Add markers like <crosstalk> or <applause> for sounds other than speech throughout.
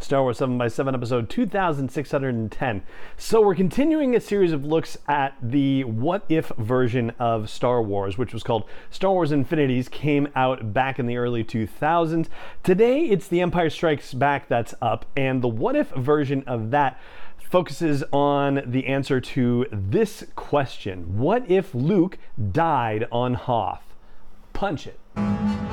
Star Wars 7 by 7 episode 2610. So we're continuing a series of looks at the what if version of Star Wars, which was called Star Wars Infinities, came out back in the early 2000s. Today it's The Empire Strikes Back that's up, and the what if version of that focuses on the answer to this question What if Luke died on Hoth? Punch it.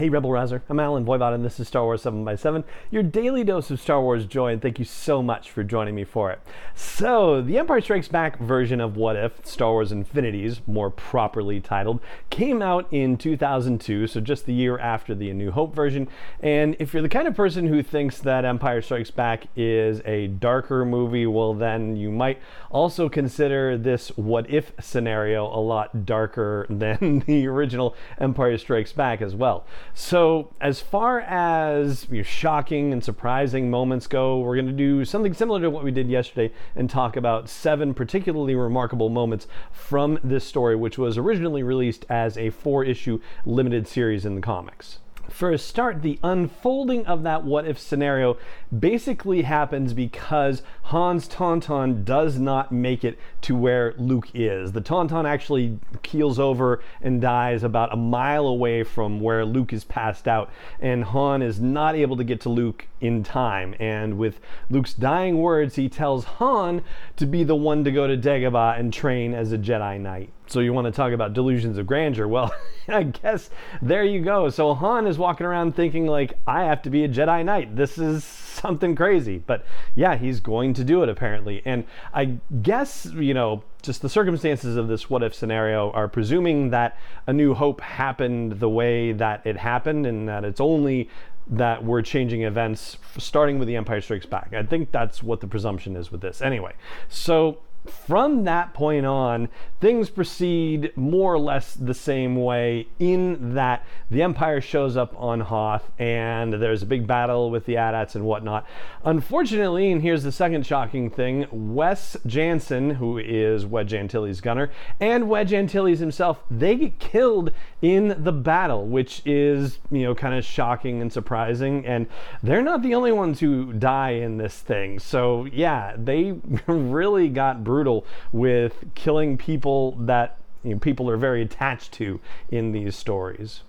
Hey, Rebel Rouser. I'm Allen Voivod, and this is Star Wars 7x7, your daily dose of Star Wars joy, and thank you so much for joining me for it. So, the Empire Strikes Back version of What If, Star Wars Infinities, more properly titled, came out in 2002, so just the year after the A New Hope version. And if you're the kind of person who thinks that Empire Strikes Back is a darker movie, well, then you might also consider this What If scenario a lot darker <laughs> than the original Empire Strikes Back as well. So, as far as you know, shocking and surprising moments go, we're going to do something similar to what we did yesterday and talk about seven particularly remarkable moments from this story, which was originally released as a four issue limited series in the comics for a start, the unfolding of that what if scenario basically happens because Han's Tauntaun does not make it to where Luke is. The Tauntaun actually keels over and dies about a mile away from where Luke is passed out, and Han is not able to get to Luke in time. And with Luke's dying words, he tells Han to be the one to go to Dagobah and train as a Jedi Knight. So you want to talk about delusions of grandeur? Well, <laughs> I guess there you go. So Han is walking around thinking like, I have to be a Jedi Knight. This is something crazy. But yeah, he's going to do it apparently. And I guess, you know, just the circumstances of this what if scenario are presuming that A New Hope happened the way that it happened and that it's only that we're changing events starting with The Empire Strikes Back. I think that's what the presumption is with this. Anyway, so from that point on, things proceed more or less the same way in that the Empire shows up on Hoth and there's a big battle with the AT-ATs and whatnot. Unfortunately, and here's the second shocking thing, Wes Janson, who is Wedge Antilles' gunner, and Wedge Antilles himself, they get killed in the battle, which is, you know, kind of shocking and surprising. And they're not the only ones who die in this thing. So, yeah, they <laughs> really got brutal with killing people that you know, people are very attached to in these stories.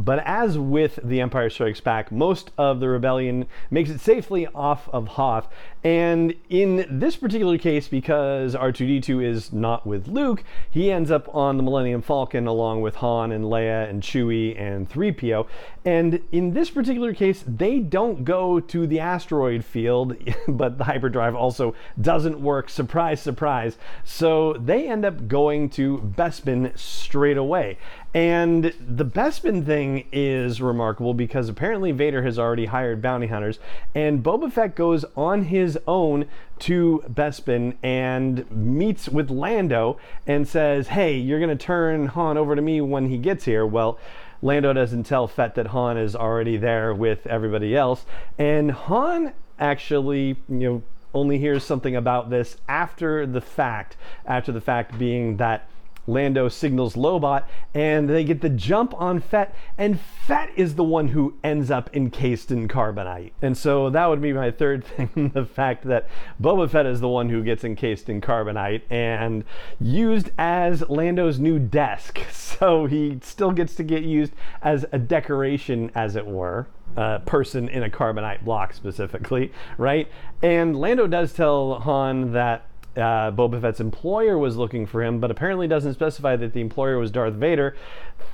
But as with The Empire Strikes Back, most of the rebellion makes it safely off of Hoth. And in this particular case, because R2D2 is not with Luke, he ends up on the Millennium Falcon along with Han and Leia and Chewie and 3PO. And in this particular case, they don't go to the asteroid field, <laughs> but the hyperdrive also doesn't work. Surprise, surprise. So they end up going to Bespin straight away. And the Bespin thing is remarkable because apparently Vader has already hired bounty hunters, and Boba Fett goes on his own to Bespin and meets with Lando and says, Hey, you're going to turn Han over to me when he gets here. Well, Lando doesn't tell Fett that Han is already there with everybody else, and Han actually, you know, only hears something about this after the fact, after the fact being that Lando signals Lobot, and they get the jump on Fett, and Fett is the one who ends up encased in carbonite. And so that would be my third <laughs> thing the fact that Boba Fett is the one who gets encased in carbonite and used as Lando's new desk. <laughs> So he still gets to get used as a decoration, as it were. Uh, person in a carbonite block specifically, right? And Lando does tell Han that uh, Boba Fett's employer was looking for him, but apparently doesn't specify that the employer was Darth Vader,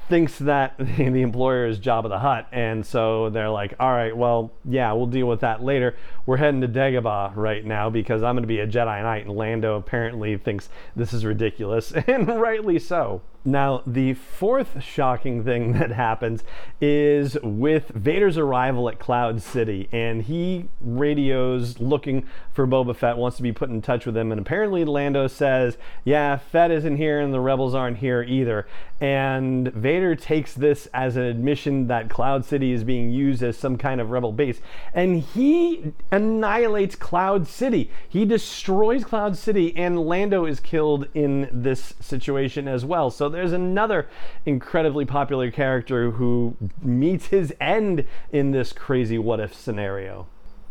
thinks that <laughs> the employer is of the Hutt, and so they're like, all right, well, yeah, we'll deal with that later. We're heading to Dagobah right now because I'm going to be a Jedi Knight, and Lando apparently thinks this is ridiculous, <laughs> and rightly so. Now, the fourth shocking thing <laughs> that happens is with Vader's arrival at Cloud City, and he radios looking for Boba Fett, wants to be put in touch with him, and apparently Lando says, Yeah, Fett isn't here, and the rebels aren't here either. And Vader takes this as an admission that Cloud City is being used as some kind of rebel base, and he annihilates Cloud City. He destroys Cloud City, and Lando is killed in this situation as well. So there's another incredibly popular character who meets his end in this crazy what if scenario.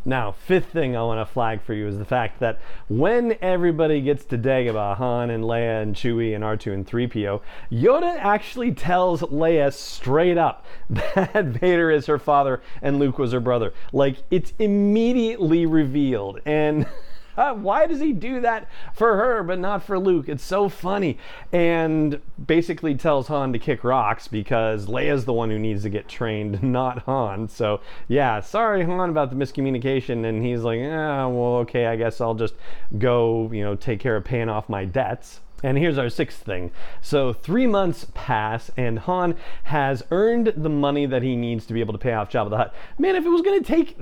Now, fifth thing I want to flag for you is the fact that when everybody gets to Dagobah, Han and Leia and Chewie and R2 and 3PO, Yoda actually tells Leia straight up <laughs> that Vader is her father and Luke was her brother. Like, it's immediately revealed. And <laughs> why does he do that for her but not for Luke? It's so funny. And basically tells Han to kick rocks because Leia's the one who needs to get trained, <laughs> not Han. So, yeah, sorry, Han, about the miscommunication. And he's like, ah, well, okay, I guess I'll just go, you know, take care of paying off my debts. And here's our sixth thing. So, three months pass, and Han has earned the money that he needs to be able to pay off Jabba the Hutt. Man, if it was going to take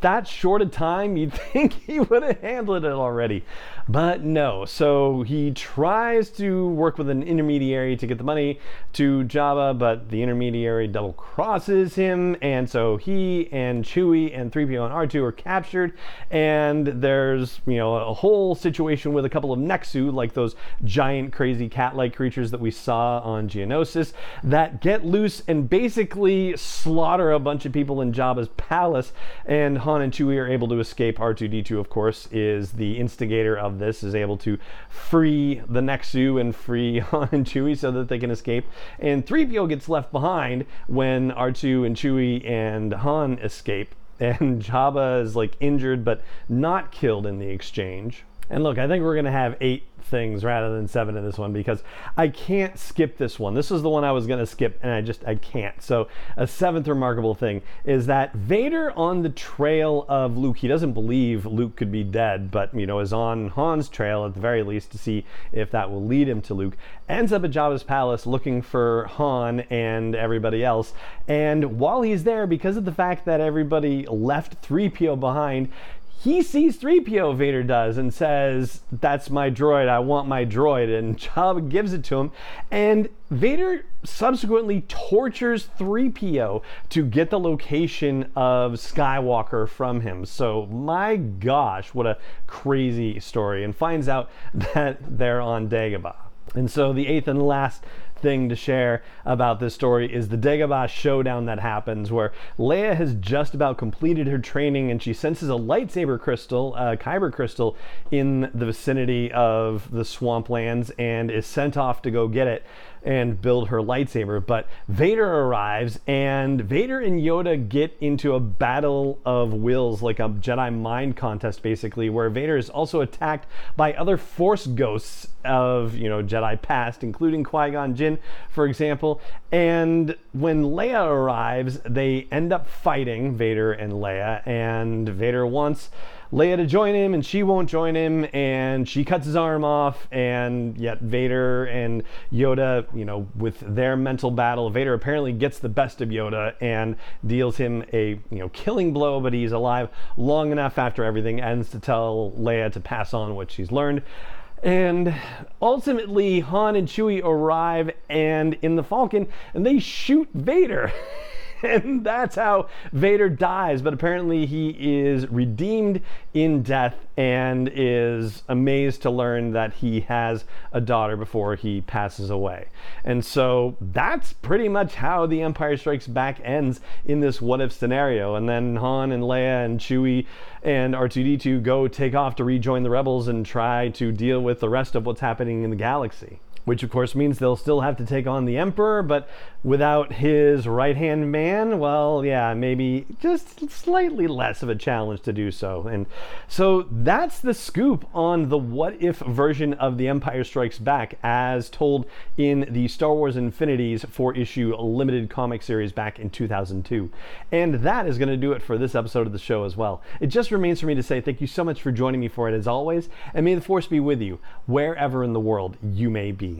that short a time, you'd <laughs> think he would have handled it already. But no. So, he tries to work with an intermediary to get the money to Jabba, but the intermediary double crosses him, and so he and Chewie and 3PO and R2 are captured. And there's, you know, a whole situation with a couple of Nexu, like those giant, crazy cat like creatures that we saw on Geonosis that get loose and basically slaughter a bunch of people in Jabba's palace. And Han and Chewie are able to escape. R2D2, of course, is the instigator of this, is able to free the Nexu and free <laughs> Han and Chewie so that they can escape. And 3PO gets left behind when R2 and Chewie and Han escape. <laughs> And Jabba is like injured but not killed in the exchange. And look, I think we're going to have eight things rather than seven in this one because I can't skip this one. This is the one I was going to skip and I just I can't. So a seventh remarkable thing is that Vader on the trail of Luke, he doesn't believe Luke could be dead, but you know is on Han's trail at the very least to see if that will lead him to Luke. Ends up at Jabba's palace looking for Han and everybody else. And while he's there, because of the fact that everybody left 3PO behind, he sees 3PO Vader does and says, That's my droid, I want my droid. And <laughs> Jabba gives it to him. And Vader subsequently tortures 3PO to get the location of Skywalker from him. So, my gosh, what a crazy story. And finds out <laughs> that they're on Dagobah. And so, the eighth and last thing to share about this story is the Dagobah showdown that happens, where Leia has just about completed her training and she senses a lightsaber crystal, a kyber crystal, in the vicinity of the swamplands and is sent off to go get it and build her lightsaber. But Vader arrives, and Vader and Yoda get into a battle of wills, like a Jedi mind contest, basically, where Vader is also attacked by other Force ghosts of you know Jedi past, including Qui Gon Jinn, for example. And when Leia arrives, they end up fighting Vader and Leia, and Vader wants Leia to join him, and she won't join him, and she cuts his arm off, and yet Vader and Yoda, you know, with their mental battle, Vader apparently gets the best of Yoda and deals him a you know killing blow, but he's alive long enough after everything ends to tell Leia to pass on what she's learned. And ultimately, Han and Chewie arrive and in the Falcon, and they shoot Vader. <laughs> <laughs> and that's how Vader dies. But apparently, he is redeemed in death and is amazed to learn that he has a daughter before he passes away. And so that's pretty much how The Empire Strikes Back ends in this what if scenario. And then Han and Leia and Chewie and R2D2 go take off to rejoin the rebels and try to deal with the rest of what's happening in the galaxy which of course means they'll still have to take on the Emperor, but without his right hand man well, yeah, maybe just slightly less of a challenge to do so. And so that's the scoop on the what if version of The Empire Strikes Back as told in the Star Wars Infinities four issue limited comic series back in 2002. And that is going to do it for this episode of the show as well. It just remains for me to say thank you so much for joining me for it as always, and may the Force be with you wherever in the world you may be.